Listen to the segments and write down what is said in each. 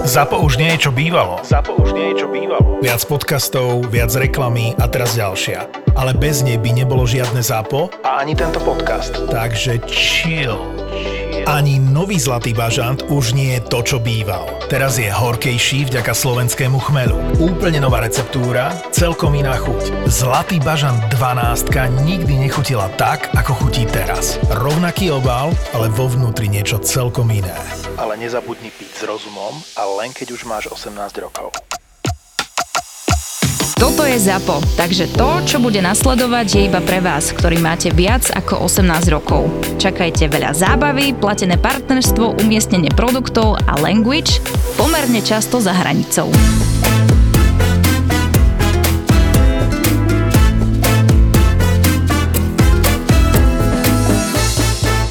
Zapo už nie je čo bývalo. Zapo už nie je čo bývalo. Viac podcastov, viac reklamy a teraz ďalšia. Ale bez nej by nebolo žiadne Zapo, A ani tento podcast. takže chill. Ani nový Zlatý bažant už nie je to, čo býval. Teraz je horkejší vďaka slovenskému chmelu. Úplne nová receptúra, celkom iná chuť. Zlatý bažant 12 nikdy nechutila tak, ako chutí teraz. Rovnaký obal, ale vo vnútri niečo celkom iné. Ale nezabudni piť s rozumom a len keď už máš 18 rokov. Toto je ZAPO, takže to, čo bude nasledovať, je iba pre vás, ktorý máte viac ako 18 rokov. Čakajte veľa zábavy, platené partnerstvo, umiestnenie produktov a language pomerne často za hranicou.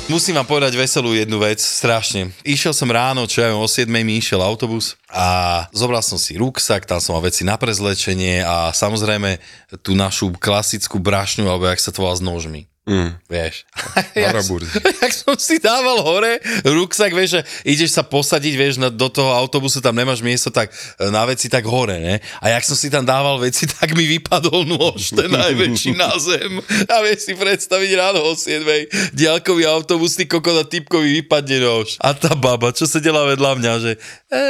Musím vám povedať veselú jednu vec, strašne. Išiel som ráno, čo ja viem, o 7 mi išiel autobus a zobral som si ruksak, tam som mal veci na prezlečenie a samozrejme tú našu klasickú brašňu, alebo jak sa to volá s nožmi. Mm. Vieš. jak, Haraburzy. jak som si dával hore ruksak, vieš, že ideš sa posadiť, vieš, na, do toho autobusu, tam nemáš miesto, tak e, na veci tak hore, ne? A jak som si tam dával veci, tak mi vypadol nôž, ten najväčší na zem. A vieš si predstaviť ráno o 7. diaľkový autobus, ty kokot a typkovi vypadne nôž. A tá baba, čo sedela vedľa mňa, že, e,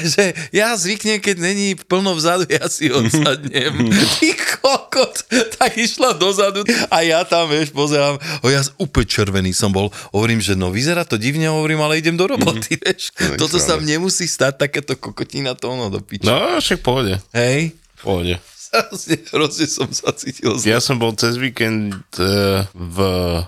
že ja zvyknem, keď není plno vzadu, ja si odsadnem. ty kokot, tak išla dozadu a ja tam, vieš, pozerám, o ja úplne červený som bol, hovorím, že no vyzerá to divne, hovorím, ale idem do roboty, vieš. No, Toto sa nemusí stať, takéto kokotina to ono do piče. No, však pohode. Hej, Pohode. hrozne, hrozne som sa cítil zle. Ja som bol cez víkend uh, v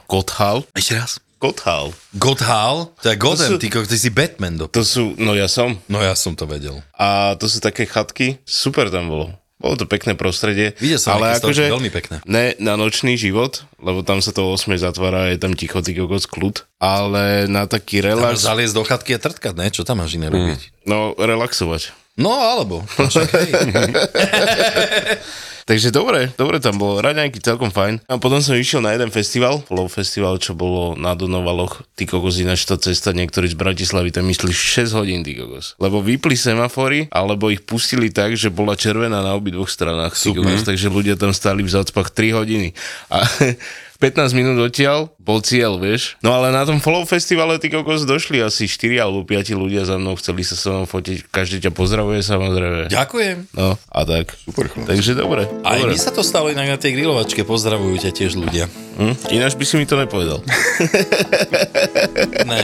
Gotthal. Ešte raz. Gotthal. Gothal, to je Gotham, sú- ty, ty si Batman. Do... To sú, no ja som. No ja som to vedel. A to sú také chatky. Super tam bolo. Bolo to pekné prostredie. Videl som ale akože veľmi pekné. Ne na nočný život, lebo tam sa to o 8 zatvára, je tam ticho, ty kokos kľud. Ale na taký Tam relax, zaliesť do chatky a trtkať, ne? Čo tam máš iné robiť? no relaxovať. No alebo, no, však hej. Takže dobre, dobre tam bolo. Raňajky celkom fajn. A potom som išiel na jeden festival, Flow Festival, čo bolo na Donovaloch. Ty kokos, ináč tá cesta, niektorí z Bratislavy tam išli 6 hodín, ty kokos. Lebo vypli semafory, alebo ich pustili tak, že bola červená na obidvoch stranách. Ty kokos, takže ľudia tam stáli v zácpach 3 hodiny. A 15 minút odtiaľ bol cieľ, vieš. No ale na tom Flow festivale ty kokos došli asi 4 alebo 5 ľudia za mnou, chceli sa so mnou fotiť, každý ťa pozdravuje samozrejme. Ďakujem. No a tak. Super chlap. Takže dobre. Aj dobre. mi sa to stalo inak na tej grilovačke, pozdravujú ťa tiež ľudia. Hm? Ináč by si mi to nepovedal. Ne.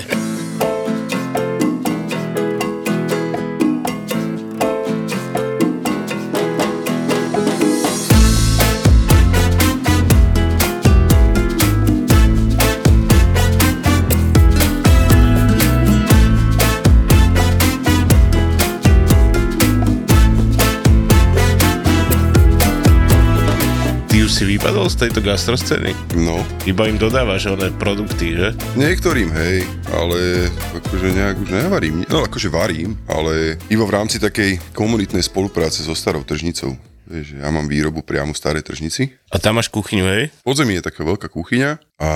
Už si vypadol z tejto gastroscény? No, Iba im dodávaš oné produkty, že? niektorým, hej, ale akože nejak už nevarím. No, akože varím, ale iba v rámci takej komunitnej spolupráce so starou tržnicou. Vieš, ja mám výrobu priamo v starej tržnici. A tam máš kuchyňu, hej? Podzemí je taká veľká kuchyňa a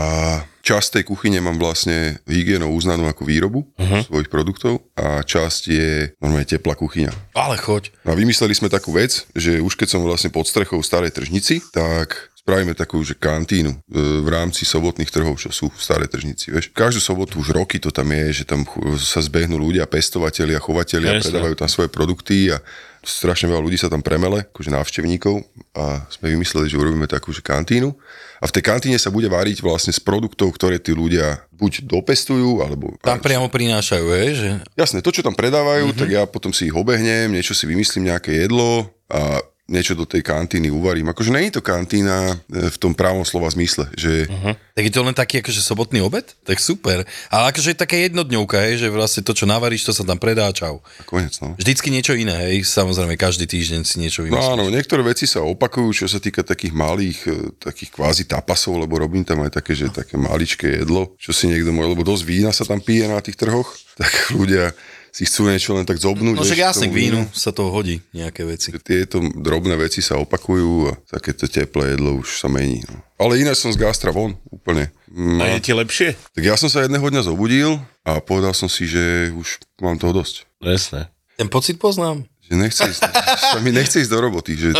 časť tej kuchyne mám vlastne hygienou uznanú ako výrobu uh-huh. svojich produktov a časť je normálne teplá kuchyňa. Ale choď. No a vymysleli sme takú vec, že už keď som vlastne pod strechou v starej tržnici, tak spravíme takú, že kantínu e, v rámci sobotných trhov, čo sú v starej tržnici. Vieš. Každú sobotu už roky to tam je, že tam sa zbehnú ľudia, pestovatelia, chovatelia, Jasne. predávajú tam svoje produkty a strašne veľa ľudí sa tam premele, akože návštevníkov a sme vymysleli, že urobíme takú, že kantínu a v tej kantíne sa bude váriť vlastne z produktov, ktoré tí ľudia buď dopestujú, alebo... Tam priamo prinášajú, hej, že... Jasné, to, čo tam predávajú, Mhm. mm-hmm. tak ja potom si ich obehnem, niečo si vymyslím, nejaké jedlo a niečo do tej kantíny uvarím. Akože není to kantína e, v tom právom slova zmysle, že Mhm. Tak je to len taký akože sobotný obed? Tak super. Ale akože je také jednodňovka, hej, že vlastne to, čo navaríš, to sa tam predá, čau. konec, no. Vždycky niečo iné, hej, samozrejme, každý týždeň si niečo No vymyslíš. áno, niektoré veci sa opakujú, čo sa týka takých malých, e, takých kvázi tapasov, lebo robím tam aj také, že také maličké jedlo, čo si niekto môže, lebo dosť vína sa tam pije na tých trhoch, tak ľudia si chcú niečo len tak zobnúť. No však jasne, k vínu sa to hodí, nejaké veci. tieto drobné veci sa opakujú a takéto teplé jedlo už sa mení. No. Ale ináč som z gastra von, úplne. Mm, A je ti lepšie? Tak ja som sa jedného dňa zobudil a povedal som si, že už mám toho dosť. Jasné. Ten pocit poznám. že nechce ísť, sa mi nechce ísť do roboty, že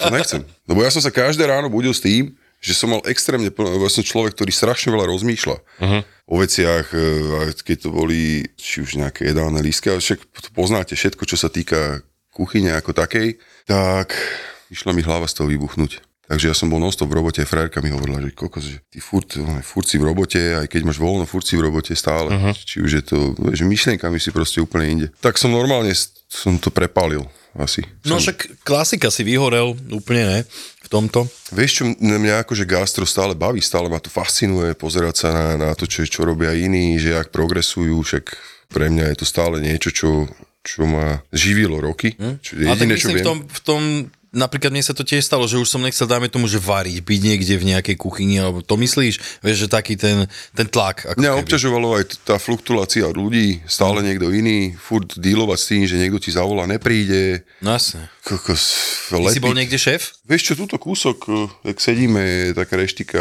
to nechcem. Lebo ja som sa každé ráno budil s tým, že som mal extrémne ja som človek, ktorý strašne veľa rozmýšľa uh-huh. o veciach, e, keď to boli či už nejaké jedálne lístky, ale však poznáte všetko, čo sa týka kuchyne ako takej, tak išla mi hlava z toho vybuchnúť. Takže ja som bol non v robote frajerka mi hovorila, že kokos, že ty furt, furt si v robote, aj keď máš voľno, furt si v robote stále. Uh-huh. Či už je to, že myšlienkami si proste úplne inde. Tak som normálne, som to prepálil asi. No som, však klasika si vyhorel, úplne ne, v tomto. Vieš čo, mňa akože gastro stále baví, stále ma to fascinuje pozerať sa na, na to, čo, čo robia iní, že jak progresujú, však pre mňa je to stále niečo, čo, čo ma živilo roky. Hm? Čo je A tak jediné, čo myslím viem. v tom, v tom napríklad mne sa to tiež stalo, že už som nechcel, dáme tomu, že variť, byť niekde v nejakej kuchyni, alebo to myslíš, vieš, že taký ten, ten tlak. Ako Mňa keby. obťažovalo aj tá fluktuácia ľudí, stále niekto iný, furt dealovať s tým, že niekto ti zavolá, nepríde. No jasne. Kokos, Ty si bol niekde šéf? Vieš čo, túto kúsok, eh, jak sedíme, je taká reštika,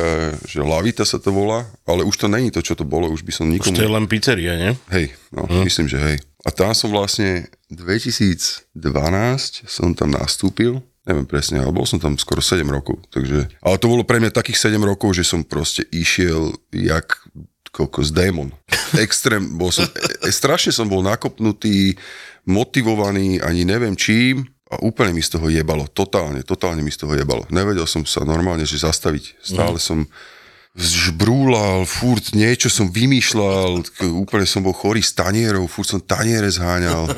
že Lavita sa to volá, ale už to není to, čo to bolo, už by som Už nikomu... to je len pizzeria, nie? Hej, no, hm. myslím, že hej. A tam som vlastne 2012 som tam nastúpil, neviem presne, ale bol som tam skoro 7 rokov, takže... Ale to bolo pre mňa takých 7 rokov, že som proste išiel jak kokos démon. Extrém, bol som, e, strašne som bol nakopnutý, motivovaný, ani neviem čím, a úplne mi z toho jebalo, totálne, totálne mi z toho jebalo. Nevedel som sa normálne, že zastaviť. Stále som žbrúlal, furt niečo som vymýšľal, úplne som bol chorý z tanierov, furt som taniere zháňal.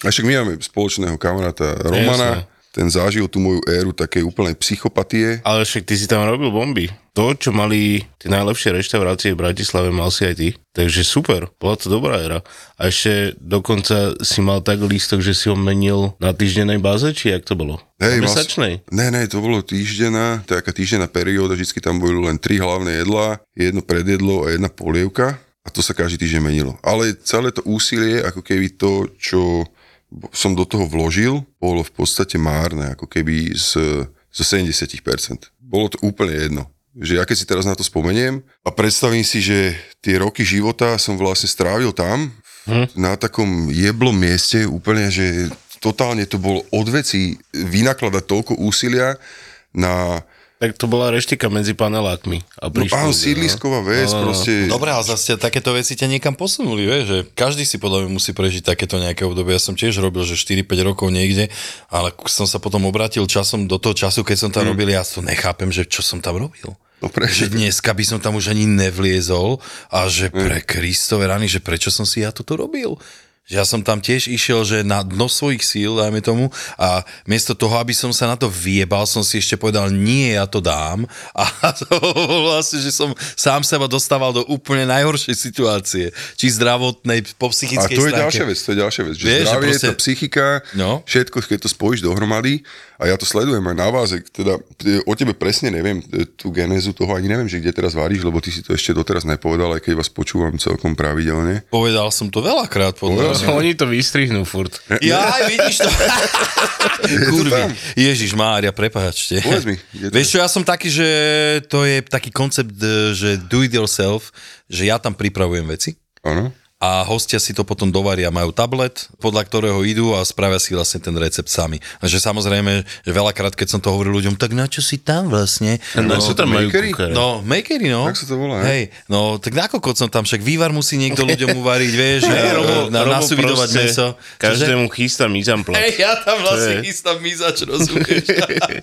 A však my máme spoločného kamaráta Romana, ten zažil tú moju éru takej úplnej psychopatie. Ale však ty si tam robil bomby. To, čo mali tie najlepšie reštaurácie v Bratislave, mal si aj ty. Takže super, bola to dobrá éra. A ešte dokonca si mal tak lístok, že si ho menil na týždennej báze, či jak to bolo? Hej, mesačnej? Ne, ne, to bolo týždená, taká týždenná perióda, vždycky tam boli len tri hlavné jedlá, jedno predjedlo a jedna polievka a to sa každý týždeň menilo. Ale celé to úsilie, ako keby to, čo som do toho vložil, bolo v podstate márne, ako keby z, z 70%. Bolo to úplne jedno. Že ja keď si teraz na to spomeniem a predstavím si, že tie roky života som vlastne strávil tam, hm. na takom jeblom mieste, úplne, že totálne to bolo od veci vynakladať toľko úsilia na Tak to bola reštika medzi panelákmi. A no, prišli áno, ľudia, sídlisková vec, No, no, no. proste... Dobre, ale zase takéto veci ťa niekam posunuli, vieš, že každý si podľa mňa musí prežiť takéto nejaké obdobie. Ja som tiež robil, že 4-5 rokov niekde, ale som sa potom obratil časom do toho času, keď som tam Hmm. robil, ja to nechápem, že čo som tam robil. No presne. Že dneska by som tam už ani nevliezol a že Hmm. pre Kristove rany, že prečo som si ja toto robil. Že ja som tam tiež išiel, že na dno svojich síl, dajme tomu, a miesto toho, aby som sa na to vyjebal, som si ešte povedal, nie, ja to dám. A to vlastne, že som sám seba dostával do úplne najhoršej situácie. Či zdravotnej, po A psychickej to je stránke. ďalšia vec, to je ďalšia vec, že Vieš, že zdravie, proste- tá psychika, No. všetko, keď to spojíš dohromady, a ja to sledujem aj na vás, teda e, o tebe presne neviem, e, tú genézu toho ani neviem, že kde teraz varíš, lebo ty si to ešte doteraz nepovedal, aj keď vás počúvam celkom pravidelne. Povedal som to veľakrát, podľa mňa. Oni to vystrihnú furt. Ja, vidíš to. Kurvy. Ježiš Mária, prepáčte. Povedz mi, Vieš čo, ja som taký, že to je taký koncept, e, že do it yourself, že ja tam pripravujem veci Áno. A hostia si to potom dovaria, majú tablet, podľa ktorého idú a spravia si vlastne ten recept sami. A že samozrejme, že veľakrát, keď som to hovoril ľuďom, tak na čo si tam vlastne? No, sú tam makery? No, makery, no. Tak sa to volá, Hej, no, tak na kokot som tam, však vývar musí niekto ľuďom uvariť, vieš, na, na, Robo nasuvidovať meso. Každému chystá mizamplot. Hej, ja tam vlastne chystám mizač, rozumieš?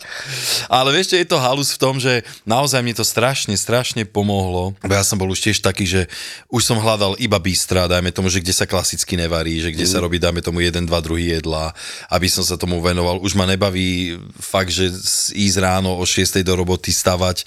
Ale vieš, je to halus v tom, že naozaj mi to strašne, strašne pomohlo. Bo ja som bol už tiež taký, že už som hľadal iba bystra, dajme tomu, že kde sa klasicky nevarí, že kde sa robí, dajme tomu, jeden, dva, druhý jedla, aby som sa tomu venoval. Už ma nebaví fakt, že ísť ráno o 6 do roboty stavať, e,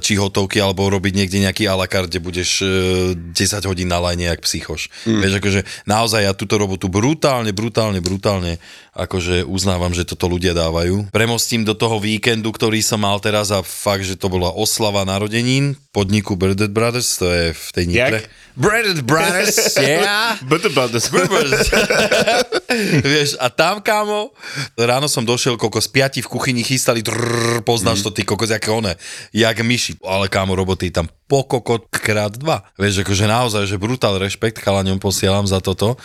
či hotovky, alebo robiť niekde nejaký a la carte, kde budeš e, 10 hodín na lajne, jak psychoš. Vieš, akože naozaj ja túto robotu brutálne, brutálne, brutálne akože uznávam, že toto ľudia dávajú. Premostím do toho víkendu, ktorý som mal teraz a fakt, že to bola oslava narodenín podniku Breaded Brothers, to je v tej Nitre. Breaded Brothers, yeah! But about this. Vieš, a tam, kámo, ráno som došiel, koľko z piati v kuchyni chystali, trrr, poznáš to, ty kokos, aké one, jak myši. Ale kámo, roboty tam po kokot krát dva. Vieš, akože naozaj, že brutál rešpekt, chalaňom posielam za toto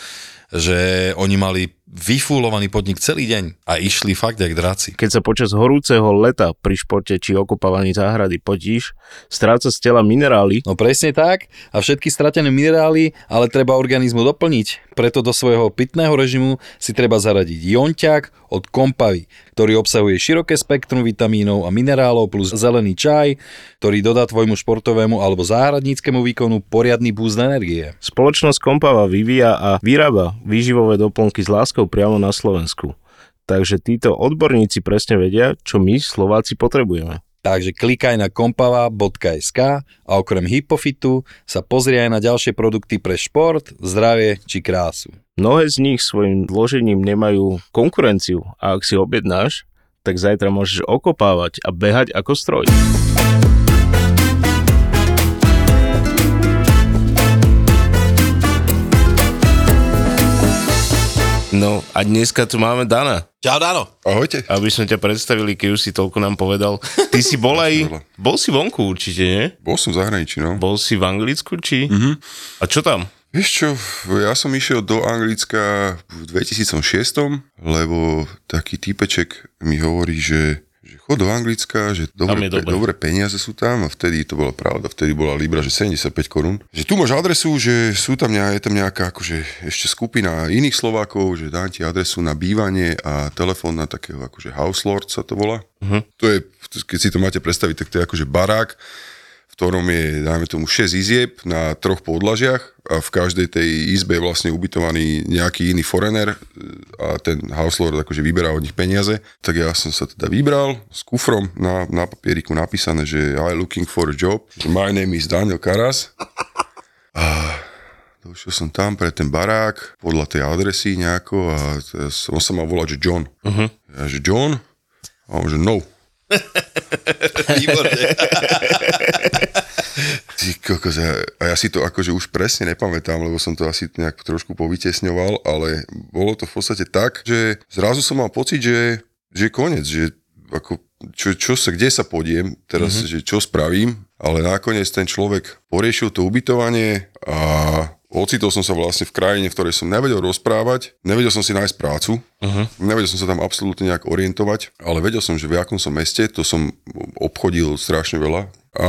že oni mali vyfúlovaný podnik celý deň a išli fakt jak draci. Keď sa počas horúceho leta pri športe či okopávaní záhrady potíš, stráca z tela minerály, No presne tak a všetky stratené minerály ale treba organizmu doplniť. Preto do svojho pitného režimu si treba zaradiť jonťak od Kompavy, ktorý obsahuje široké spektrum vitamínov a minerálov plus zelený čaj, ktorý dodá tvojmu športovému alebo záhradníckému výkonu poriadny boost energie. spoločnosť Kompava vyvíja a vyrába výživové doplnky s láskou priamo na Slovensku. Takže títo odborníci presne vedia, čo my Slováci potrebujeme. Takže klikaj na kompava.sk a okrem Hypofitu sa pozri aj na ďalšie produkty pre šport, zdravie či krásu. Mnohé z nich svojim vložením nemajú konkurenciu a ak si objednáš, tak zajtra môžeš okopávať a behať ako stroj. No a dneska tu máme Dana. Čau, Dano. Ahojte. Aby sme ťa predstavili, keď už si toľko nám povedal. Ty si bol aj, bol si vonku určite, nie? Bol som v zahraničí, no. Bol si v Anglicku, či? Mm-hmm. A čo tam? Vieš čo, ja som išiel do Anglicka v 2006, lebo taký týpeček mi hovorí, že, že chod do Anglicka, že dobre, dobre. pe, dobré peniaze sú tam a vtedy to bola pravda, vtedy bola Libra, že 75 korún. Že tu máš adresu, že sú tam, je tam nejaká akože ešte skupina iných Slovákov, že dám ti adresu na bývanie a telefón na takého akože house lord sa to volá. Uh-huh. To je, keď si to máte predstaviť, tak to je akože barák, v ktorom je, dajme tomu, 6 izieb na troch podlažiach a v každej tej izbe je vlastne ubytovaný nejaký iný forener a ten house lord akože vyberá od nich peniaze. Tak ja som sa teda vybral s kufrom na, na papieriku napísané, že I looking for a job, my name is Daniel Karas. A došiel som tam pre ten barák podľa tej adresy nejako a on sa mal volať, že John. Uh-huh. Ja, že John? A on, že no. Výborne. Ty kokos, a a ja si to akože už presne nepamätám, lebo som to asi nejak trošku povytesňoval, ale bolo to v podstate tak, že zrazu som mal pocit, že, že je koniec, že ako, čo, čo sa, kde sa podiem, teraz, mm-hmm. že čo spravím, ale nakoniec ten človek poriešil to ubytovanie a ocitol som sa vlastne v krajine, v ktorej som nevedel rozprávať, nevedel som si nájsť prácu, uh-huh. nevedel som sa tam absolútne nejak orientovať, ale vedel som, že v akom som meste, to som obchodil strašne veľa a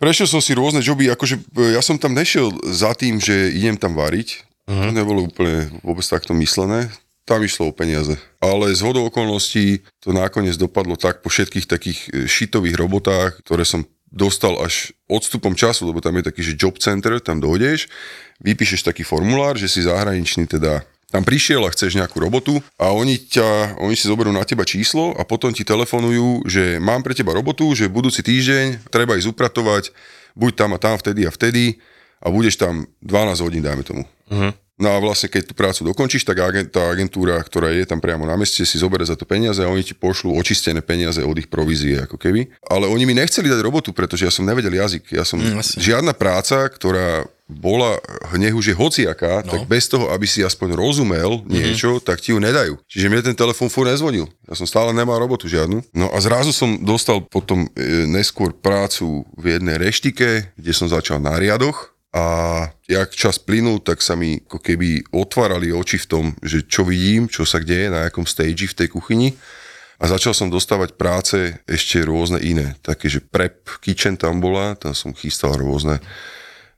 prešiel som si rôzne joby, akože e, ja som tam nešiel za tým, že idem tam variť, uh-huh. to nebolo úplne vôbec takto myslené, tam išlo o peniaze. Ale z hodou okolností to nakoniec dopadlo tak po všetkých takých e, šitových robotách, ktoré som dostal až odstupom času, lebo tam je taký, že job center, tam dojdeš, vypíšeš taký formulár, že si zahraničný teda tam prišiel a chceš nejakú robotu a oni, ťa, oni si zoberú na teba číslo a potom ti telefonujú, že mám pre teba robotu, že budúci týždeň treba ísť upratovať, buď tam a tam vtedy a vtedy a budeš tam 12 hodín, dajme tomu. Uh-huh. No a vlastne keď tú prácu dokončíš, tak agent, tá agentúra, ktorá je tam priamo na meste, si zoberie za to peniaze a oni ti pošlú očistené peniaze od ich provízie, ako keby. Ale oni mi nechceli dať robotu, pretože ja som nevedel jazyk. Ja som, Mm, žiadna práca, ktorá bola, nech už je hociaká, no. tak bez toho, aby si aspoň rozumel niečo, tak ti ju nedajú. Čiže mne ten telefón furt nezvonil. Ja som stále nemal robotu žiadnu. No a zrazu som dostal potom e, neskôr prácu v jednej reštike, kde som začal na riadoch a jak čas plynul, tak sa mi ako keby otvárali oči v tom, že čo vidím, čo sa deje, na akom stage v tej kuchyni. A začal som dostávať práce ešte rôzne iné. Také, že prep kitchen tam bola, tam som chystal rôzne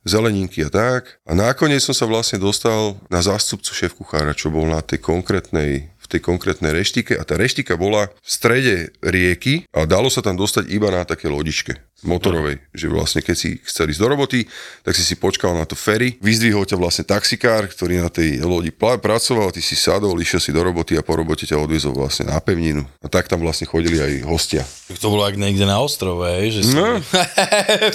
zeleninky a tak. A nakoniec som sa vlastne dostal na zástupcu šéf kuchára, čo bol na tej konkrétnej tej konkrétnej reštike a tá reštika bola v strede rieky a dalo sa tam dostať iba na také lodičke motorovej, že vlastne keď si chcel ísť do roboty, tak si si počkal na to ferry, vyzdvihol ťa vlastne taxikár, ktorý na tej lodi pla- pracoval, ty si sadol, išiel si do roboty a po robote ťa odviezol vlastne na pevninu. A tak tam vlastne chodili aj hostia. To bolo ak niekde na ostrove, hej, že si... No.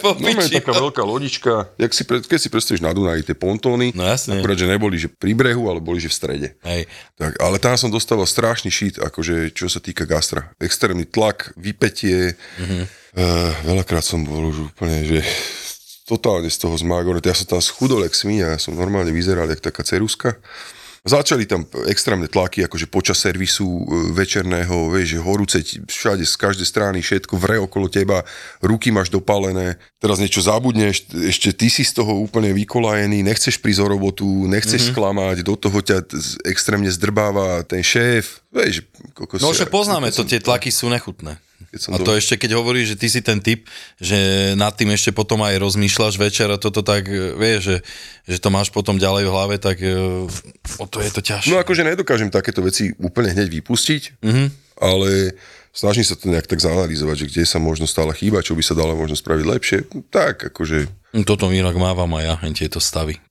No, je taká veľká lodička. Jak si, keď si predstavíš na Dunaji tie pontóny, No jasne. akurát, že neboli že pri brehu, ale boli že v strede. Hej. Tak, ale tam som dostával strašný šít, akože čo sa týka gastra. Extrémny tlak, vypetie. Mm-hmm. Uh, veľakrát som bol už úplne, že totálne z toho zmágonet. Ja som tam schudol jak svíňa, ja som normálne vyzeral jak taká ceruska. Začali tam extrémne tlaky, akože počas servisu e, večerného, vieš, že horúce všade z každej strany všetko vre okolo teba, ruky máš dopálené, teraz niečo zabudneš, ešte ty si z toho úplne vykolajený, nechceš prísť o robotu, nechceš mm-hmm. sklamať, do toho ťa extrémne zdrbáva ten šéf, vieš, kokos, No však poznáme to, tie tlaky sú nechutné. Keď som A do- to ešte keď hovoríš, že ty si ten typ, že nad tým ešte potom aj rozmýšľaš večer a toto tak, e, vieš, že, že to máš potom ďalej v hlave, tak e, o to je to ťažšie. No akože nedokážem takéto veci úplne hneď vypustiť, mm-hmm. ale snažím sa to nejak tak zanalizovať, že kde sa možno stále chýba, čo by sa dalo možno spraviť lepšie. Tak, akože... Toto inak mávam aj ja, tieto stavy.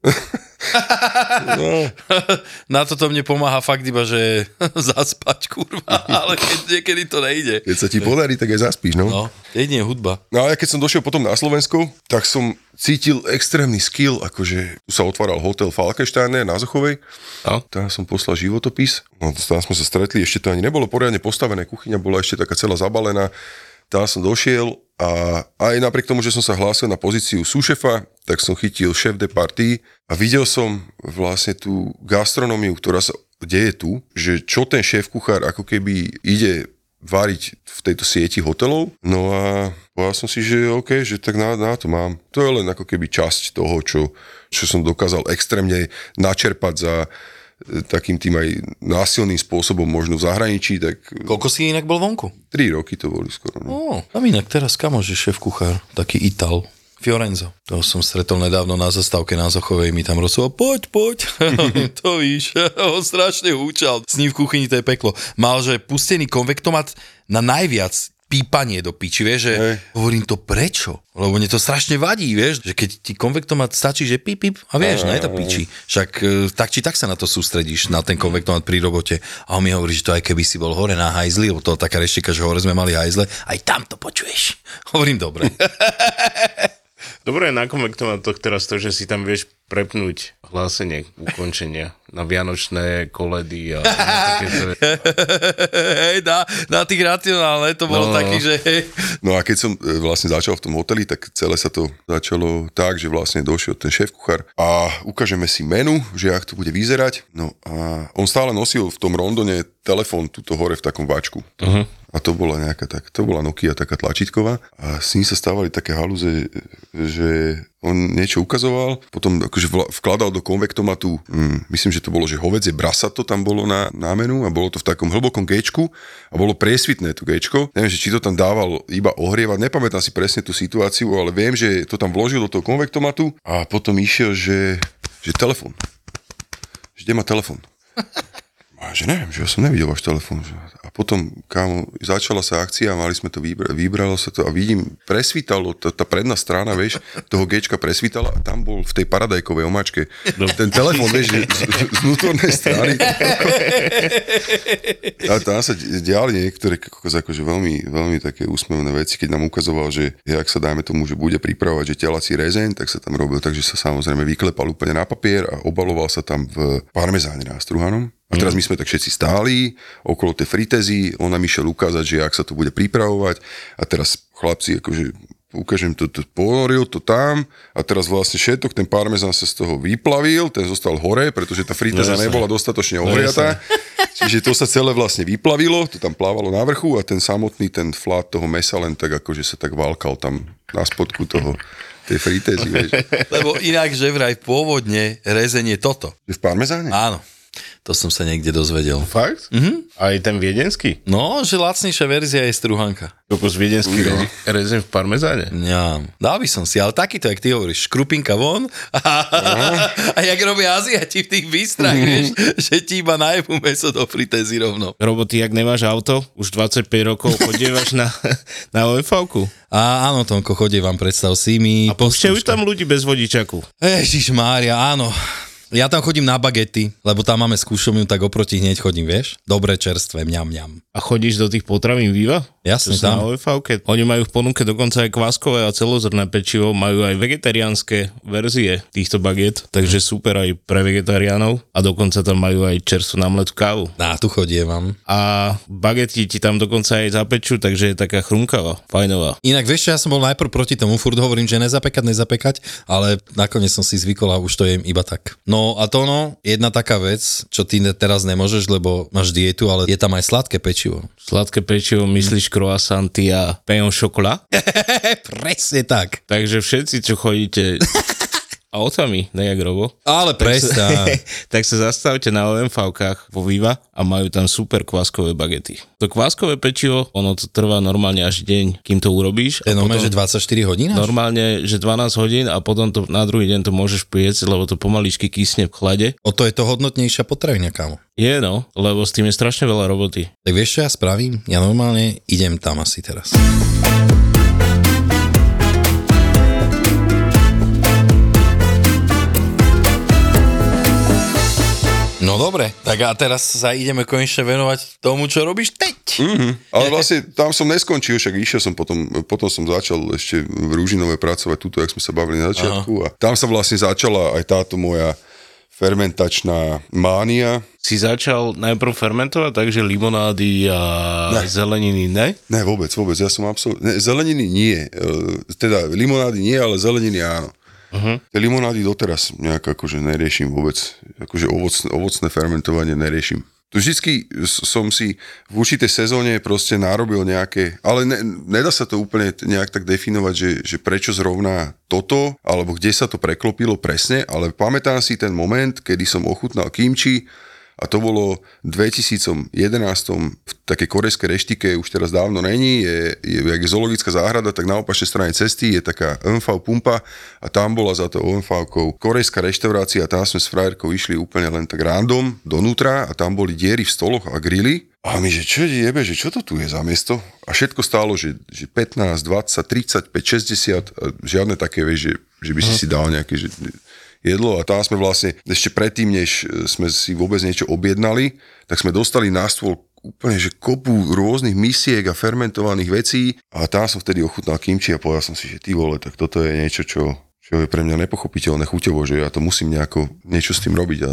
No, Na toto mne pomáha fakt iba, že zaspať, kurva, ale keď niekedy to nejde. keď sa ti podarí, tak aj zaspíš, no. No, jedine hudba. No a ja keď som došiel potom na Slovensko, tak som cítil extrémny skill, akože tu sa otváral hotel Falkensteine na Zochovej. No. Tam som poslal životopis. No, tam sme sa stretli, ešte to ani nebolo poriadne postavené, kuchyňa bola ešte taká celá zabalená. Tam som došiel a aj napriek tomu, že som sa hlásil na pozíciu súšefa, tak som chytil šéf de party a videl som vlastne tú gastronómiu, ktorá sa deje tu, že čo ten šéf kuchár ako keby ide variť v tejto sieti hotelov. No a povedal som si, že OK, že tak na, na to mám. To je len ako keby časť toho, čo, čo som dokázal extrémne načerpať za takým tým aj násilným spôsobom možno v zahraničí, tak Koľko si inak bol vonku? 3 roky to boli skoro. No. Ó, tam inak teraz kamoš je šéf kuchár, taký Ital. Fiorenzo. To som stretol nedávno na zastávke na Zochovej, mi tam rozhoval, poď, poď. to víš, on strašne húčal. S ním v kuchyni to je peklo. Mal, že pustený konvektomat na najviac pípanie do piči, vieš, že Hej. hovorím to prečo? Lebo mne to strašne vadí, vieš, že keď ti konvektomat stačí, že pip, pip a vieš, ne to piči. Však e, tak či tak sa na to sústredíš, na ten konvektomat pri robote. A on mi hovorí, že to aj keby si bol hore na hajzli, lebo to taká reštika, že hore sme mali hajzle, aj tam to počuješ. Hovorím dobre. Dobre je na konvektomatoch teraz to, že si tam vieš prepnúť hlásenie ukončenia na vianočné koledy a takéto. Hej, na, na tých racionálne to bolo No. taký, že No a keď som e, vlastne začal v tom hoteli, tak celé sa to začalo tak, že vlastne došiel ten šéf kuchár a ukážeme si menu, že ak to bude vyzerať. No a on stále nosil v tom rondone telefón tuto hore v takom váčku. Uh-huh. A to bola nejaká tak, to bola Nokia taká tlačítková a s ním sa stávali také halúze, že on niečo ukazoval, potom akože vkladal do konvektomatu, hm, myslím, že to bolo, že hovedzie brasato tam bolo na, na menu a bolo to v takom hlbokom gečku a bolo priesvitné to gečko. Neviem, že či to tam dával iba ohrievať, nepamätám si presne tú situáciu, ale viem, že to tam vložil do toho konvektomatu a potom išiel, že, že telefon. Že kde má telefon? A že neviem, že ja som nevidel váš telefón. Že... Potom, kámo, začala sa akcia, mali sme to, vybra- vybralo sa to a vidím, presvítalo, tá, tá predná strana, vieš, toho Gčka presvítala a tam bol v tej paradajkovej omáčke ten telefón, vieš, z, z vnútornej strany. A tam sa diali niektoré akože veľmi, veľmi také úsmevné veci, keď nám ukazoval, že jak sa dajme tomu, že bude pripravovať, že telací rezeň, tak sa tam robil tak, že sa samozrejme vyklepal úplne na papier a obaloval sa tam v parmezáne nástruhanom. A teraz my sme tak všetci stáli okolo tej fritezy, on nám išiel ukázať, že ak sa to bude pripravovať a teraz chlapci akože ukážem to, to, ponoril to tam a teraz vlastne všetok ten parmezán sa z toho vyplavil, ten zostal hore, pretože tá friteza No nebola dostatočne ohriatá. Čiže to sa celé vlastne vyplavilo, to tam plávalo na vrchu a ten samotný, ten flát toho mesa len tak akože sa tak válkal tam na spodku toho, tej fritézy, vieš. lebo inak, že vraj pôvodne rezenie toto. V parmezáne? Áno, to som sa niekde dozvedel. Fakt? Mhm. Aj ten viedenský? No, že lacnejšia verzia je struhanka. Kokos viedenský No. re- rezeň v parmezáne? Ja, dal by som si, ale takýto, jak ty hovoríš, škrupinka von a, a jak robia Aziati v tých výstrach, vieš, že ti iba najebú meso do fritézy rovno. Robo, ty, jak nemáš auto, už 25 rokov chodievaš na, na OFV-ku. A áno, Tonko, chodie vám, predstav si mi. A púšťajú tam ľudí bez vodičaku. Ježiš Mária, áno. Ja tam chodím na bagety, lebo tam máme skúšomiu, tak oproti hneď chodím, vieš? Dobré čerstvé, mňam, mňam. A chodíš do tých potravín Viva? Jasne, Čo sú na tam. OFV-ke. Oni majú v ponuke dokonca aj kváskové a celozrné pečivo, majú aj vegetariánske verzie týchto baget, takže super aj pre vegetariánov a dokonca tam majú aj čerstvu namletú kávu. Na tu chodievam. A bagety ti tam dokonca aj zapečú, takže je taká chrumkavá, fajnová. Inak vieš, ja som bol najprv proti tomu, furt hovorím, že nezapekať, nezapekať, ale nakoniec som si zvykol a už to jem iba tak. No, No a to no, jedna taká vec, čo ty teraz nemôžeš, lebo máš dietu, ale je tam aj sladké pečivo. Sladké pečivo, myslíš croissanty a au chocolat? Presne tak. Takže všetci, čo chodíte autami na Jagrovo, Ale presne. tak sa zastavte na OMV-kách vo Viva a majú tam super kváskové bagety. To kváskové pečivo, ono to trvá normálne až deň, kým to urobíš. Je a normálne, že potom- 24 hodín? až? Normálne, že 12 hodín a potom to na druhý deň to môžeš piecť, lebo to pomaličky kysne v chlade. O to je to hodnotnejšia potravina, kámo. Je no, lebo s tým je strašne veľa roboty. Tak vieš, čo ja spravím? Ja normálne idem tam asi teraz. No dobre, tak a teraz sa ideme konečne venovať tomu, čo robíš teď. Mhm. Ale vlastne tam som neskončil, však išiel som potom, potom som začal ešte v Rúžinové pracovať tuto, jak sme sa bavili na začiatku a tam sa vlastne začala aj táto moja fermentačná mánia. Si začal najprv fermentovať, takže limonády a Ne. zeleniny ne? Ne, vôbec, vôbec, ja som absolútne, ne, zeleniny nie, e, teda limonády nie, ale zeleniny áno. Uh-huh. Limonády doteraz nejak akože neriešim vôbec, akože ovocné, ovocné fermentovanie neriešim. Tu vždycky som si v určitej sezóne proste narobil nejaké, ale ne, nedá sa to úplne nejak tak definovať, že, že prečo zrovna toto, alebo kde sa to preklopilo presne, ale pamätám si ten moment, kedy som ochutnal kimči a to bolo v 2011 v takej korejskej reštike, už teraz dávno není, je, je, jak je zoologická záhrada, tak na opačnej strane cesty je taká OMV pumpa a tam bola za to OMV-kou korejská reštaurácia a tam sme s frajerkou išli úplne len tak random donútra a tam boli diery v stoloch a grily a my, že čo jebe, že čo to tu je za miesto? A všetko stálo, že, že 15, 20, 35, 60, a žiadne také, vieš, že, že by si si dal nejaké, že jedlo a tam sme vlastne, ešte predtým, než e, sme si vôbec niečo objednali, tak sme dostali na stôl úplne, že kopu rôznych misiek a fermentovaných vecí a tam som vtedy ochutnal kimči a povedal som si, že ty vole, tak toto je niečo, čo, čo je pre mňa nepochopiteľné chuťovo, že ja to musím nejako niečo s tým robiť. A,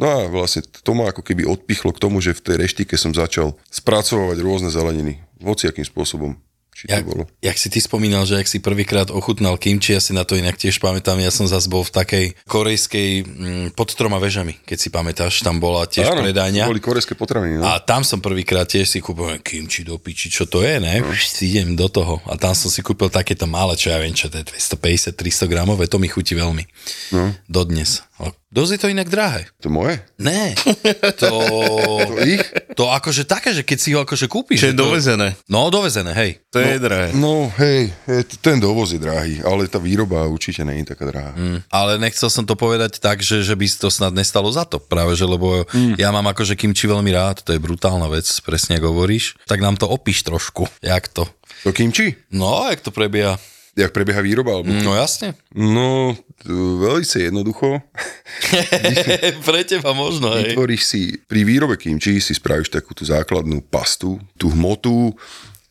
no a vlastne to ma ako keby odpichlo k tomu, že v tej reštike som začal spracovať rôzne zeleniny, hociakým spôsobom. Či Jak, bolo. jak si ty spomínal, že ak si prvýkrát ochutnal kimči, ja si na to inak tiež pamätám, ja som zase bol v takej korejskej mm, pod troma vežami, keď si pamätáš, tam bola tiež Áno, predajňa. to boli korejské potraviny. No. A tam som prvýkrát tiež si kúpil kimči do piči, čo to je, ne? No. Idem do toho. A tam som si kúpil takéto malé, čo ja viem, čo to je 250-300 gramové, to mi chutí veľmi. No. Dodnes. Dosť je to inak drahé. To moje? Ne, to, To ich? to akože také, že keď si ho akože kúpiš. Čo je to- dovezené. No, dovezené, hej. To je drahé. No hej, ten dovoz je drahý, ale tá výroba určite nie je taká drahá. Mm. Ale nechcel som to povedať tak, že, že by to snad nestalo za to. Práve, že lebo mm. ja mám akože kimči veľmi rád, to je brutálna vec, presne ako hovoríš. Tak nám to opíš trošku, jak to. To kimči? No, jak to prebieha. Jak prebieha výroba? Alebo... No jasne. No, veľmi jednoducho. Pre teba možno, hej. Vytvoríš si, pri výrobe kimči si spravíš takú tú základnú pastu, tú hmotu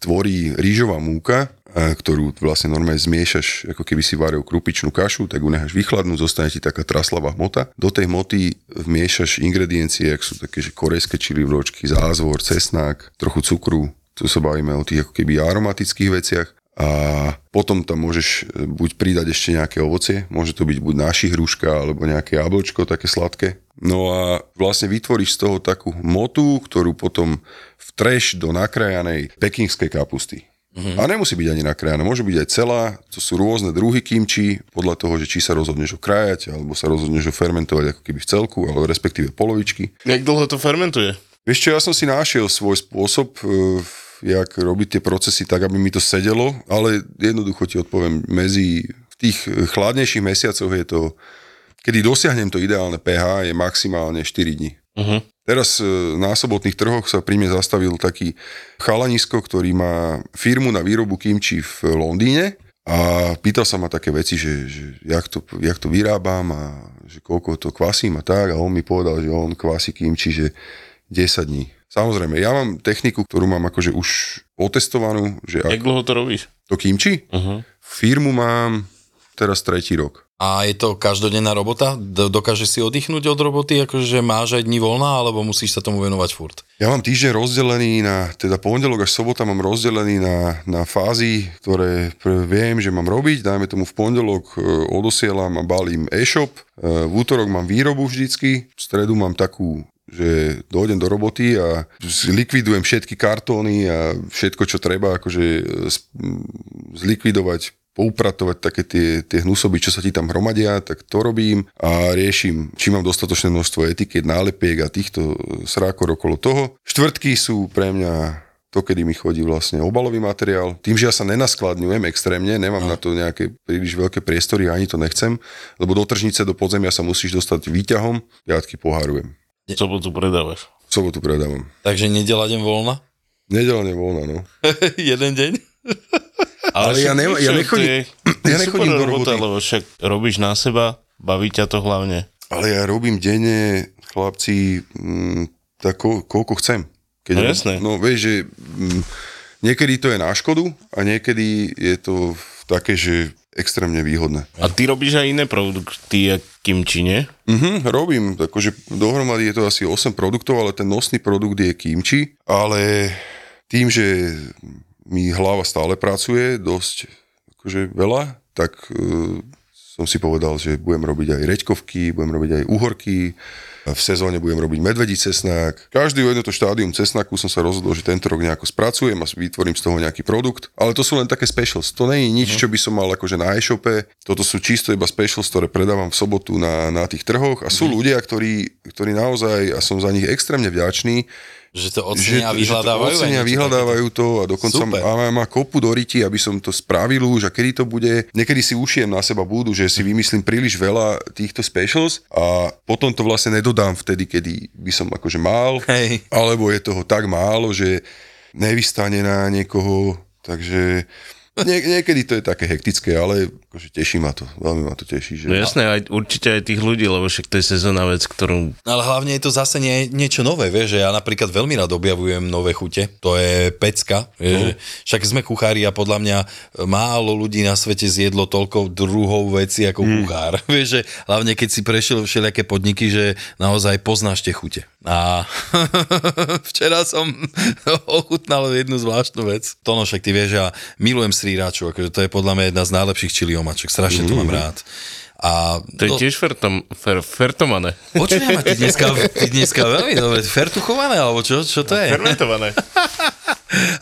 tvorí rýžová múka, ktorú vlastne normálne zmiešaš, ako keby si varil krupičnú kašu, tak ju necháš vychladnúť, zostane ti taká traslavá hmota. Do tej hmoty vmiešaš ingrediencie, ak sú také, že korejské čili vločky, zázvor, cesnák, trochu cukru, tu sa bavíme o tých ako keby aromatických veciach a potom tam môžeš e, buď pridať ešte nejaké ovocie, môže to byť buď naši hruška alebo nejaké jablčko také sladké. No a vlastne vytvoríš z toho takú motu, ktorú potom vtreš do nakrájanej pekingskej kapusty. A nemusí byť ani nakrájaná, môže byť aj celá, to sú rôzne druhy kimči, podľa toho, že či sa rozhodneš ho krájať, alebo sa rozhodneš ho fermentovať ako keby v celku, alebo respektíve polovičky. Jak dlho to fermentuje? Vieš čo, ja som si našiel svoj spôsob, e, jak robiť tie procesy tak, aby mi to sedelo, ale jednoducho ti odpoviem, medzi v tých chladnejších mesiacoch je to, kedy dosiahnem to ideálne pH, je maximálne 4 dní. Uh-huh. Teraz e, na sobotných trhoch sa pri mne zastavil taký chalanisko, ktorý má firmu na výrobu kimči v Londýne a pýtal sa ma také veci, že, že jak, to, jak to vyrábam a že koľko to kvasím a tak a on mi povedal, že on kvasí kimči, že 10 dní. Samozrejme, ja mám techniku, ktorú mám akože už otestovanú, že Jak ak dlho to robíš? to kimči, Uh-huh. firmu mám teraz tretí rok. A je to každodenná robota? D- dokážeš si oddychnúť od roboty, akože máš aj dní voľna, alebo musíš sa tomu venovať furt? Ja mám týždeň rozdelený na, teda pondelok až sobota mám rozdelený na, na fázy, ktoré viem, že mám robiť. Dajme tomu v pondelok e, odosielam a balím e-shop, e, v útorok mám výrobu vždycky, v stredu mám takú že dojdem do roboty a zlikvidujem všetky kartóny a všetko, čo treba akože e, zlikvidovať poupratovať také tie, tie hnusoby, čo sa ti tam hromadia, tak to robím a riešim, či mám dostatočné množstvo etiket, nálepiek a týchto srákor okolo toho. Štvrtky sú pre mňa to, kedy mi chodí vlastne obalový materiál. Tým, že ja sa nenaskladňujem extrémne, nemám na to nejaké príliš veľké priestory, ani to nechcem, lebo do tržnice, do podzemia sa musíš dostať výťahom, piatky pohárujem. V sobotu predávaš. V sobotu predávam. Takže nedela deň voľna? Nedela nevoľná, no. Jeden deň? Ale ja však nem- vieš ja nechodím- je ja nechodím do roboty. lebo však robíš na seba, baví ťa to hlavne. Ale ja robím denne, chlapci, mm, tak ko, koľko chcem. Keď No jasné. No vieš, že mm, niekedy to je na škodu a niekedy je to také, že extrémne výhodné. A ty robíš aj iné produkty, jak kimči, nie? Mhm, robím, akože dohromady je to asi 8 produktov, ale ten nosný produkt je kimči, ale tým, že mi hlava stále pracuje dosť akože veľa, tak e, som si povedal, že budem robiť aj reďkovky, budem robiť aj uhorky, v sezóne budem robiť medvedí cesnák. Každý jedno to štádium cesnaku som sa rozhodol, že tento rok nejako spracujem a vytvorím z toho nejaký produkt. Ale to sú len také specials. To nie je nič, čo by som mal akože na e-shope. Toto sú čisto iba specials, ktoré predávam v sobotu na, na tých trhoch. A sú ľudia, ktorí, ktorí naozaj, a som za nich extrémne vďačný, Že to ocenia a vyhľadávajú? Že to ocenia, vyhľadávajú to a dokonca Super. má, má kopu do ryti, aby som to spravil už a kedy to bude. Niekedy si ušijem na seba budú, že si vymyslím príliš veľa týchto specials a potom to vlastne nedodám vtedy, kedy by som akože mal, Hej. alebo je toho tak málo, že nevystane na niekoho, takže nie, niekedy to je také hektické, ale akože teší ma to, veľmi ma to teší. Že... No jasné, aj, určite aj tých ľudí, lebo však to je sezónna vec, ktorú... No Ale hlavne je to zase nie, niečo nové, vieš, že ja napríklad veľmi rád objavujem nové chute, to je pecka, vieš, že však sme kuchári a podľa mňa málo ľudí na svete zjedlo toľko druhov veci ako Mhm. kuchár, vieš, že hlavne keď si prešiel všelijaké podniky, že naozaj poznáš tie chute. A včera som ochutnal jednu zvláštnu vec. Tono, však ty vieš, ja milujem sriraču, akože to je podľa mňa jedna z najlepších čili omaček, strašne to mám rád. A To je tiež fertom, fer, fertované. Počujem, ty dneska, ty dneska veľmi dobre, fertuchované, alebo čo, čo to je? Fermentované.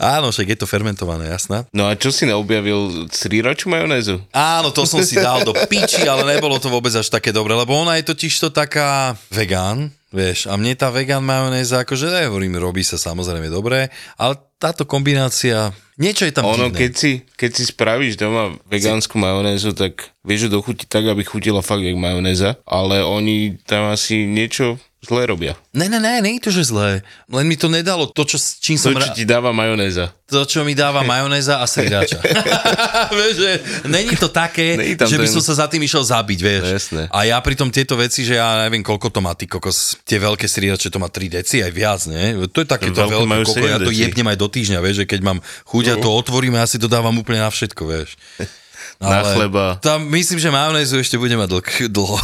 Áno, však je to fermentované, jasná. No a čo si neobjavil sriraču majonézu? Áno, to som si dal do piči, ale nebolo to vôbec až také dobre, lebo ona je totiž to taká vegán, vieš, a mne tá vegán majonéza, akože nehovorím, robí sa samozrejme dobre, ale táto kombinácia, niečo je tam Ono, divné. keď si, keď si spravíš doma vegánsku majonézu, tak vieš ju dochutiť tak, aby chutila fakt jak majonéza, ale oni tam asi niečo zle robia. Ne, ne, ne, nie je to, že zlé. Len mi to nedalo to, čo, čím To, som... čo ra- ti dáva majonéza. to, čo mi dáva majonéza a srirača. vieš, že není to také, Není že by ten- som sa za tým išiel zabiť, vieš. No, jasné. A ja pritom tieto veci, že ja neviem, koľko to má, ty kokos, tie veľké srirače, to má 3 deci, aj viac, nie? To je také to Veľké veľké, koľko, ja 7 to deci. jebnem aj do týždňa, vieš, že keď mám chuť a to otvorím, ja si to dávam úplne na všetko, vieš. Na chleba. Tam myslím, že majonézu ešte bude mať dlh, dlho.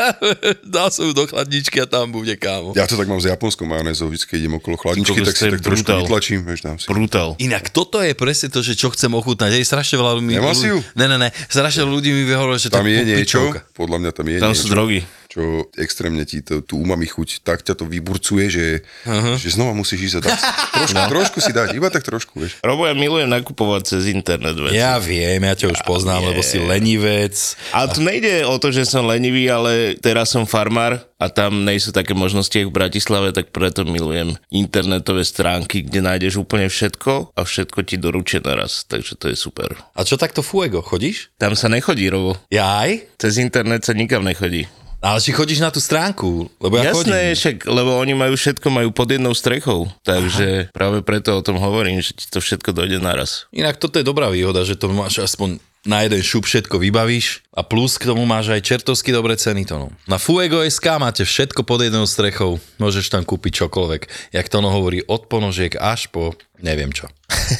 Dal som ju do chladničky a tam bude kámo. Ja to tak mám s japonskou majonézou, vždy keď idem okolo chladničky, tak si tak trošku brutál. vytlačím, vieš, dám si. Brutál. Inak toto je presne to, že čo chcem ochutnať. Je strašne veľa ľudí... Nemal si ju? Ne, ne, ne. Strašne ľudí mi vyhovorilo, že to Tam je niečo, podľa mňa tam je Tam niečo, sú drogy. Čo extrémne ti to, tú umami chuť, tak ťa to vyburcuje, že, uh-huh. že znova musíš ísť a dať. Trošku, trošku si dať, iba tak trošku, vieš. Robo, ja milujem nakupovať cez internet veci. Ja viem, ja ťa už poznám, lebo si lenivec. A tu nejde o to, že som lenivý, ale teraz som farmár a tam nejsú také možnosti ako v Bratislave, tak preto milujem internetové stránky, kde nájdeš úplne všetko a všetko ti doručia naraz, takže to je super. A čo takto fuego, chodíš? Tam sa nechodí, Robo. Jaj? Cez internet sa nikam nechodí. Ale či chodíš na tú stránku? Lebo ja Jasné, chodím. však, lebo oni majú všetko majú pod jednou strechou, takže Aha. práve preto o tom hovorím, že ti to všetko dojde naraz. Inak toto je dobrá výhoda, že to máš aspoň na jeden šup všetko vybavíš a plus k tomu máš aj čertovsky dobré ceny to no. Na Fuego.sk máte všetko pod jednou strechou, môžeš tam kúpiť čokoľvek. Jak to no hovorí, od ponožiek až po neviem čo.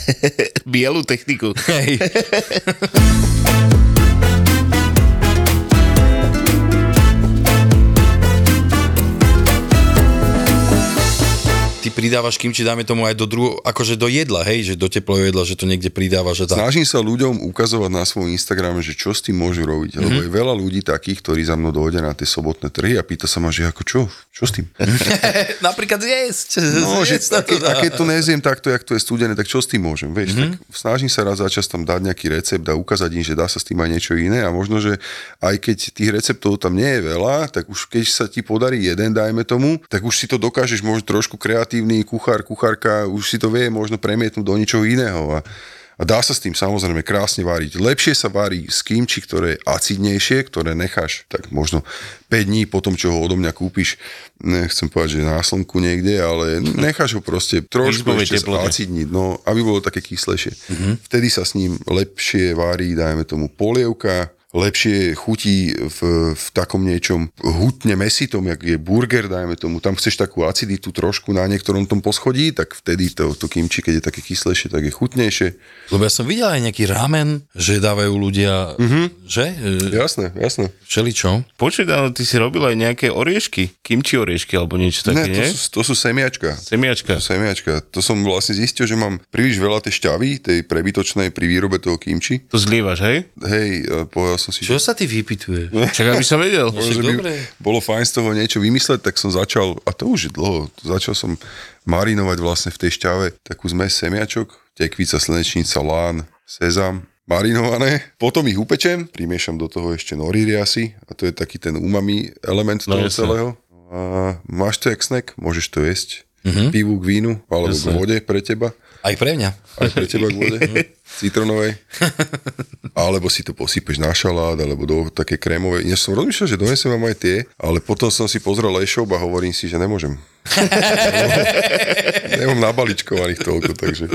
Bielú techniku. Hej. ty pridávaš kimči, dáme tomu aj do druho, akože do jedla, hej, že do teplého jedla, že to niekde pridávaš. Že. Snažím sa ľuďom ukazovať na svojom Instagrame, že čo s tým môžu robiť. Mm-hmm. Lebo je veľa ľudí takých, ktorí za mnou dojde na tie sobotné trhy a pýta sa ma, že ako čo? Čo s tým? Napríklad zjesť. No, že sa a, keď to nezjem takto, jak to je studené, tak čo s tým môžem? Vieš, mm-hmm. tak snažím sa raz za čas tam dať nejaký recept a ukázať im, že dá sa s tým aj niečo iné a možno, že aj keď tých receptov tam nie je veľa, tak už keď sa ti podarí jeden, dajme tomu, tak už si to dokážeš možno trošku kreatívny kuchár, kuchárka, už si to vie možno premietnúť do ničoho iného. A, a dá sa s tým samozrejme krásne váriť. Lepšie sa varí s kimči, ktoré je acidnejšie, ktoré necháš tak možno 5 dní po tom, čo ho odo mňa kúpiš, nechcem povedať, že na slnku niekde, ale necháš ho proste trošku ešte acidniť, no, aby bolo také kyslejšie. Vtedy sa s ním lepšie varí, dajme tomu polievka, lepšie chutí v, v takom niečom hutne mesitom, jak je burger, dajme tomu, tam chceš takú aciditu trošku na niektorom tom poschodí, tak vtedy to, to kimči, keď je také kyslejšie, tak je chutnejšie. Lebo ja som videl aj nejaký ramen, že dávajú ľudia, mm-hmm. že? Jasné, jasné. Všeličo. Počuť, ale ty si robil aj nejaké oriešky, kimči oriešky alebo niečo také, Ne, to nie? sú, to sú semiačka. Semiačka. Semiačka. To som vlastne zistil, že mám príliš veľa tej šťavy, tej prebytočnej pri výrobe toho kimči. To zlievaš, hej? Hej, a povedal som si, Čo sa ty vypituje? Čak, aby som vedel. že by bolo fajn z toho niečo vymysleť, tak som začal, a to už je dlho, začal som marinovať vlastne v tej šťave takú zmes semiačok, tekvica, slnečnica, lán, sezam, marinované. Potom ich upečem, primiešam do toho ešte noririasy a to je taký ten umami element No toho jasne. celého. A máš to jak snack, môžeš to jesť. Mm-hmm. Pivu k vínu, alebo Jasne. k vode pre teba. Aj pre mňa. Aj pre teba k vode. citronovej. Alebo si to posypeš na šalát, alebo do také krémovej. Ja som rozmýšľal, že donesem vám aj tie, ale potom som si pozrel e-shop a hovorím si, že nemôžem. Nemám nabaličkovaných toľko, takže...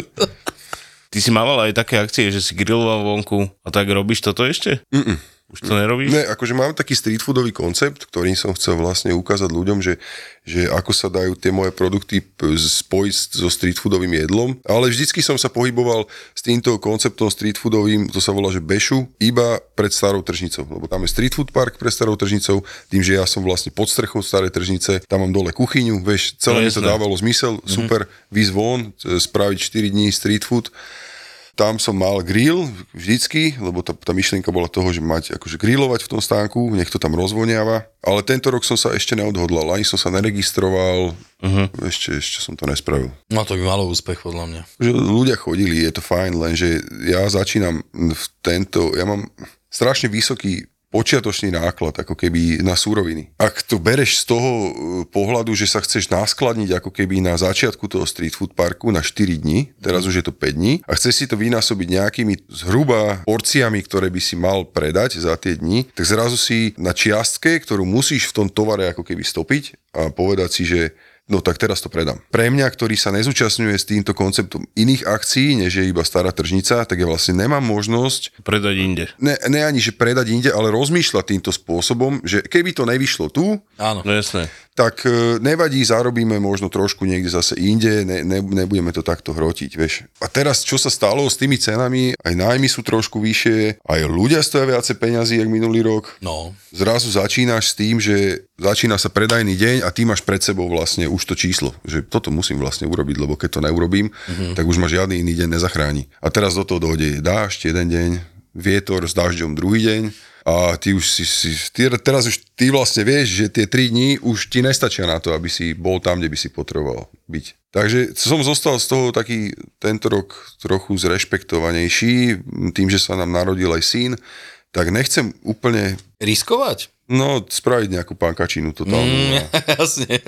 Ty si mával aj také akcie, že si grilloval vonku a tak robíš toto ešte? Mm-mm. Už to nerobíš? Ne, akože mám taký street foodový koncept, ktorým som chcel vlastne ukázať ľuďom, že, že ako sa dajú tie moje produkty spojiť so street foodovým jedlom. Ale vždycky som sa pohyboval s týmto konceptom street foodovým, to sa volá, že Bešu, iba pred starou tržnicou. Lebo tam je street food park pred starou tržnicou, tým, že ja som vlastne pod strechou starej tržnice, tam mám dole kuchyňu, vieš, celé No mi to dávalo zmysel, super, výsť von, e, spraviť 4 dní street food tam som mal grill vždycky, lebo tá, tá myšlienka bola toho, že mať akože grillovať v tom stánku, nech to tam rozvoniava. Ale tento rok som sa ešte neodhodlal, ani som sa neregistroval, uh-huh. ešte, ešte som to nespravil. No to by malo úspech podľa mňa. Že ľudia chodili, je to fajn, lenže ja začínam v tento, ja mám strašne vysoký počiatočný náklad, ako keby na súroviny. Ak to bereš z toho e, pohľadu, že sa chceš naskladniť ako keby na začiatku toho street food parku na 4 dní, teraz už je to 5 dní, a chceš si to vynásobiť nejakými zhruba porciami, ktoré by si mal predať za tie dni, tak zrazu si na čiastke, ktorú musíš v tom tovare ako keby stopiť a povedať si, že No tak teraz to predám. Pre mňa, ktorý sa nezúčastňuje s týmto konceptom iných akcií, než je iba stará tržnica, tak ja vlastne nemám možnosť Predať inde. ne, ne ani, že predať inde, ale rozmýšľať týmto spôsobom, že keby to nevyšlo tu, Áno. No jasné. Tak e, nevadí, zarobíme možno trošku niekde zase inde, ne, ne, nebudeme to takto hrotiť, vieš. A teraz, čo sa stalo s tými cenami, aj nájmy sú trošku vyššie, aj ľudia stoja viacej peňazí, jak minulý rok. No. Zrazu začínaš s tým, že začína sa predajný deň a ty máš pred sebou vlastne už to číslo, že toto musím vlastne urobiť, lebo keď to neurobím, mm-hmm. tak už ma žiadny iný deň nezachráni. A teraz do toho dojde dážď jeden deň, vietor s dažďom druhý deň a ty už si, si ty, teraz už ty vlastne vieš, že tie 3 dní už ti nestačia na to, aby si bol tam, kde by si potreboval byť. Takže som zostal z toho taký tento rok trochu zrešpektovanejší, tým, že sa nám narodil aj syn, tak nechcem úplne Riskovať? No, spraviť nejakú pankačinu totálnu. Mm. Jasne.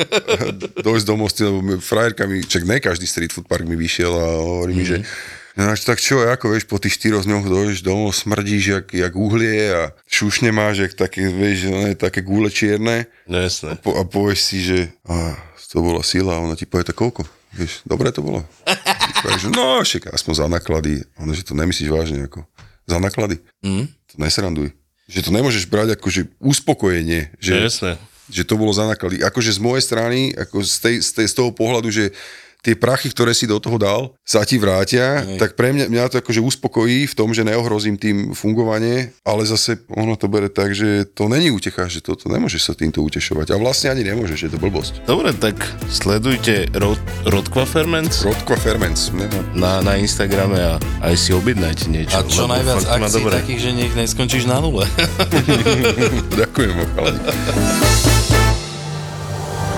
Dojsť do mosty, lebo frajerka mi, čak ne každý street food park mi vyšiel a hovorí mi, že no, tak čo, ako vieš, po tých štyroch dňoch dojdeš domov, smrdíš jak, jak uhlie a šušne máš, jak také, vieš, ne, také gule čierne No jasné. po, a povieš si, že a, to bola sila a ona ti povie, tak koľko? Vieš, dobre to bolo. Ty povieš, že no, však aspoň za náklady. A Ona, že to nemyslíš vážne, ako za náklady. Mm. To nesranduj. Že to nemôžeš brať ako, že uspokojenie. Že, No jasné. že to bolo za náklady. Akože z mojej strany, ako z, tej, z, tej, z toho pohľadu, že tie prachy, ktoré si do toho dal, sa ti vrátia, Hej. tak pre mňa, mňa to akože uspokojí v tom, že neohrozím tým fungovanie, ale zase ono to bere tak, že to není útecha, že toto nemôžeš sa týmto utešovať. A vlastne ani nemôžeš, je to blbosť. Dobre, tak sledujte Rod, Rodkva Ferments Rodko Ferments, na, na Instagrame a aj si objednajte niečo. A čo najviac akcií takých, že nech neskončíš na nule. Ďakujem, chalani.